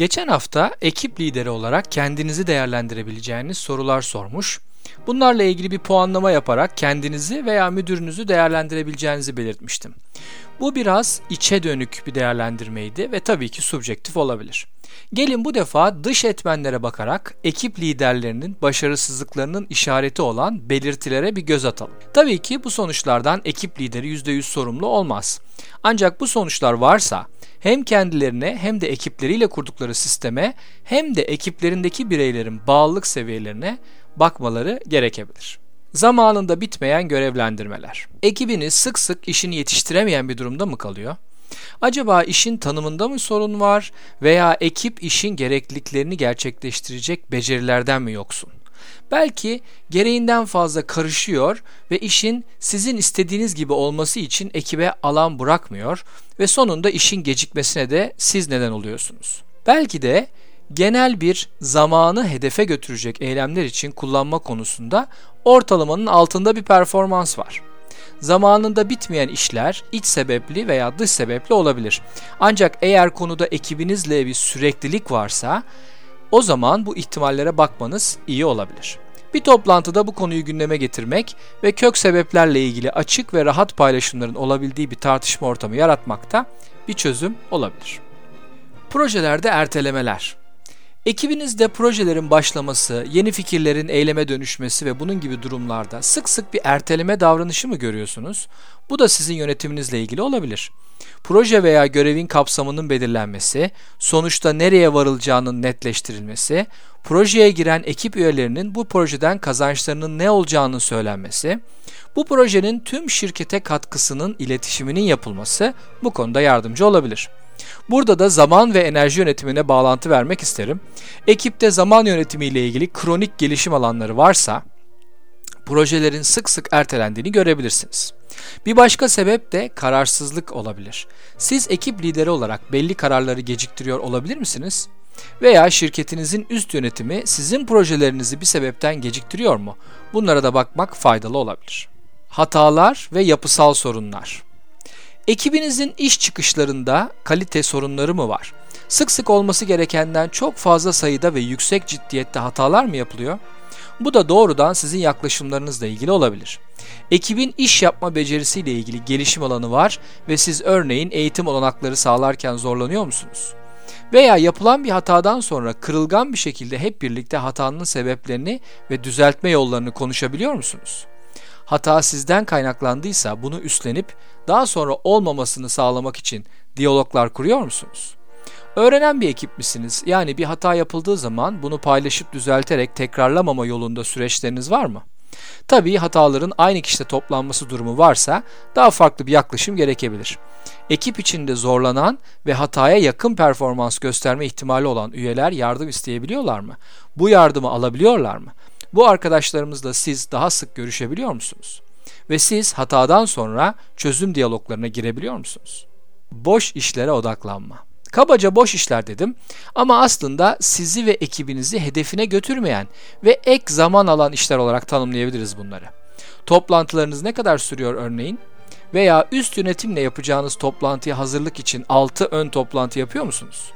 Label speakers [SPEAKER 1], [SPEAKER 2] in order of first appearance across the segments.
[SPEAKER 1] Geçen hafta ekip lideri olarak kendinizi değerlendirebileceğiniz sorular sormuş. Bunlarla ilgili bir puanlama yaparak kendinizi veya müdürünüzü değerlendirebileceğinizi belirtmiştim. Bu biraz içe dönük bir değerlendirmeydi ve tabii ki subjektif olabilir. Gelin bu defa dış etmenlere bakarak ekip liderlerinin başarısızlıklarının işareti olan belirtilere bir göz atalım. Tabii ki bu sonuçlardan ekip lideri %100 sorumlu olmaz. Ancak bu sonuçlar varsa hem kendilerine hem de ekipleriyle kurdukları sisteme hem de ekiplerindeki bireylerin bağlılık seviyelerine bakmaları gerekebilir. Zamanında bitmeyen görevlendirmeler. Ekibiniz sık sık işini yetiştiremeyen bir durumda mı kalıyor? Acaba işin tanımında mı sorun var veya ekip işin gerekliliklerini gerçekleştirecek becerilerden mi yoksun? Belki gereğinden fazla karışıyor ve işin sizin istediğiniz gibi olması için ekibe alan bırakmıyor ve sonunda işin gecikmesine de siz neden oluyorsunuz. Belki de genel bir zamanı hedefe götürecek eylemler için kullanma konusunda ortalamanın altında bir performans var. Zamanında bitmeyen işler iç sebepli veya dış sebepli olabilir. Ancak eğer konuda ekibinizle bir süreklilik varsa o zaman bu ihtimallere bakmanız iyi olabilir. Bir toplantıda bu konuyu gündeme getirmek ve kök sebeplerle ilgili açık ve rahat paylaşımların olabildiği bir tartışma ortamı yaratmakta bir çözüm olabilir. Projelerde ertelemeler Ekibinizde projelerin başlaması, yeni fikirlerin eyleme dönüşmesi ve bunun gibi durumlarda sık sık bir erteleme davranışı mı görüyorsunuz? Bu da sizin yönetiminizle ilgili olabilir. Proje veya görevin kapsamının belirlenmesi, sonuçta nereye varılacağının netleştirilmesi, projeye giren ekip üyelerinin bu projeden kazançlarının ne olacağının söylenmesi, bu projenin tüm şirkete katkısının iletişiminin yapılması bu konuda yardımcı olabilir. Burada da zaman ve enerji yönetimine bağlantı vermek isterim. Ekipte zaman yönetimi ile ilgili kronik gelişim alanları varsa projelerin sık sık ertelendiğini görebilirsiniz. Bir başka sebep de kararsızlık olabilir. Siz ekip lideri olarak belli kararları geciktiriyor olabilir misiniz? Veya şirketinizin üst yönetimi sizin projelerinizi bir sebepten geciktiriyor mu? Bunlara da bakmak faydalı olabilir. Hatalar ve yapısal sorunlar. Ekibinizin iş çıkışlarında kalite sorunları mı var? Sık sık olması gerekenden çok fazla sayıda ve yüksek ciddiyette hatalar mı yapılıyor? Bu da doğrudan sizin yaklaşımlarınızla ilgili olabilir. Ekibin iş yapma becerisiyle ilgili gelişim alanı var ve siz örneğin eğitim olanakları sağlarken zorlanıyor musunuz? Veya yapılan bir hatadan sonra kırılgan bir şekilde hep birlikte hatanın sebeplerini ve düzeltme yollarını konuşabiliyor musunuz? Hata sizden kaynaklandıysa bunu üstlenip daha sonra olmamasını sağlamak için diyaloglar kuruyor musunuz? Öğrenen bir ekip misiniz? Yani bir hata yapıldığı zaman bunu paylaşıp düzelterek tekrarlamama yolunda süreçleriniz var mı? Tabii hataların aynı kişide toplanması durumu varsa daha farklı bir yaklaşım gerekebilir. Ekip içinde zorlanan ve hataya yakın performans gösterme ihtimali olan üyeler yardım isteyebiliyorlar mı? Bu yardımı alabiliyorlar mı? Bu arkadaşlarımızla siz daha sık görüşebiliyor musunuz? Ve siz hatadan sonra çözüm diyaloglarına girebiliyor musunuz? Boş işlere odaklanma. Kabaca boş işler dedim ama aslında sizi ve ekibinizi hedefine götürmeyen ve ek zaman alan işler olarak tanımlayabiliriz bunları. Toplantılarınız ne kadar sürüyor örneğin? Veya üst yönetimle yapacağınız toplantıya hazırlık için 6 ön toplantı yapıyor musunuz?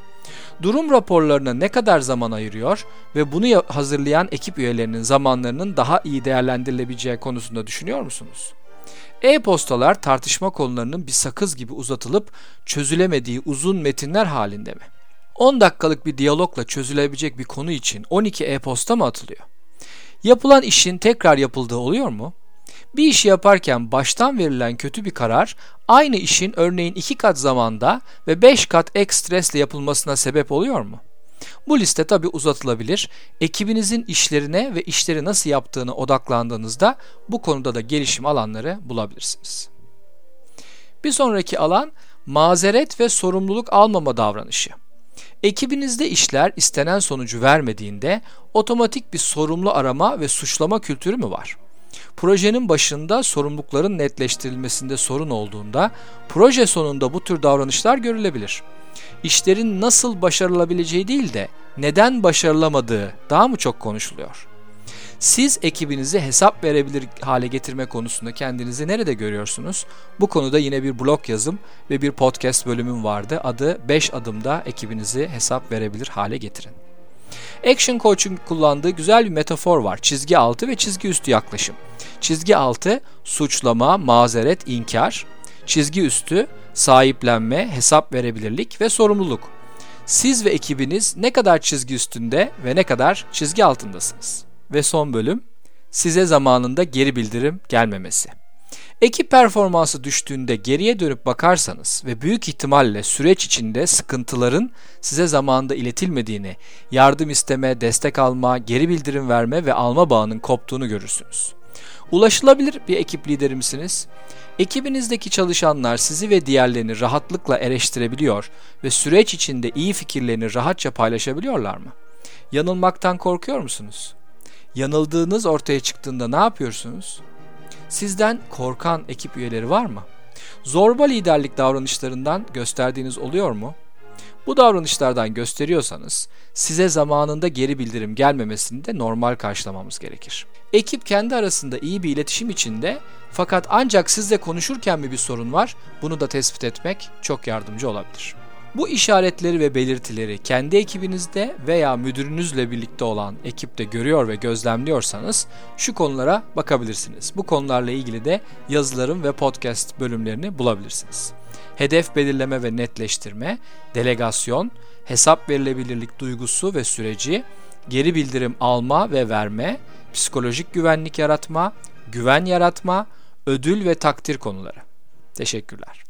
[SPEAKER 1] Durum raporlarına ne kadar zaman ayırıyor ve bunu hazırlayan ekip üyelerinin zamanlarının daha iyi değerlendirilebileceği konusunda düşünüyor musunuz? E-postalar tartışma konularının bir sakız gibi uzatılıp çözülemediği uzun metinler halinde mi? 10 dakikalık bir diyalogla çözülebilecek bir konu için 12 e-posta mı atılıyor? Yapılan işin tekrar yapıldığı oluyor mu? Bir işi yaparken baştan verilen kötü bir karar aynı işin örneğin 2 kat zamanda ve 5 kat ek stresle yapılmasına sebep oluyor mu? Bu liste tabi uzatılabilir. Ekibinizin işlerine ve işleri nasıl yaptığını odaklandığınızda bu konuda da gelişim alanları bulabilirsiniz. Bir sonraki alan mazeret ve sorumluluk almama davranışı. Ekibinizde işler istenen sonucu vermediğinde otomatik bir sorumlu arama ve suçlama kültürü mü var? Projenin başında sorumlulukların netleştirilmesinde sorun olduğunda proje sonunda bu tür davranışlar görülebilir. İşlerin nasıl başarılabileceği değil de neden başarılamadığı daha mı çok konuşuluyor? Siz ekibinizi hesap verebilir hale getirme konusunda kendinizi nerede görüyorsunuz? Bu konuda yine bir blog yazım ve bir podcast bölümüm vardı. Adı 5 adımda ekibinizi hesap verebilir hale getirin. Action Coach'un kullandığı güzel bir metafor var. Çizgi altı ve çizgi üstü yaklaşım. Çizgi altı suçlama, mazeret, inkar. Çizgi üstü sahiplenme, hesap verebilirlik ve sorumluluk. Siz ve ekibiniz ne kadar çizgi üstünde ve ne kadar çizgi altındasınız? Ve son bölüm size zamanında geri bildirim gelmemesi. Ekip performansı düştüğünde geriye dönüp bakarsanız ve büyük ihtimalle süreç içinde sıkıntıların size zamanında iletilmediğini, yardım isteme, destek alma, geri bildirim verme ve alma bağının koptuğunu görürsünüz. Ulaşılabilir bir ekip lideri misiniz? Ekibinizdeki çalışanlar sizi ve diğerlerini rahatlıkla eleştirebiliyor ve süreç içinde iyi fikirlerini rahatça paylaşabiliyorlar mı? Yanılmaktan korkuyor musunuz? Yanıldığınız ortaya çıktığında ne yapıyorsunuz? Sizden korkan ekip üyeleri var mı? Zorba liderlik davranışlarından gösterdiğiniz oluyor mu? Bu davranışlardan gösteriyorsanız size zamanında geri bildirim gelmemesini de normal karşılamamız gerekir. Ekip kendi arasında iyi bir iletişim içinde fakat ancak sizle konuşurken mi bir sorun var bunu da tespit etmek çok yardımcı olabilir. Bu işaretleri ve belirtileri kendi ekibinizde veya müdürünüzle birlikte olan ekipte görüyor ve gözlemliyorsanız şu konulara bakabilirsiniz. Bu konularla ilgili de yazılarım ve podcast bölümlerini bulabilirsiniz. Hedef belirleme ve netleştirme, delegasyon, hesap verilebilirlik duygusu ve süreci, geri bildirim alma ve verme, psikolojik güvenlik yaratma, güven yaratma, ödül ve takdir konuları. Teşekkürler.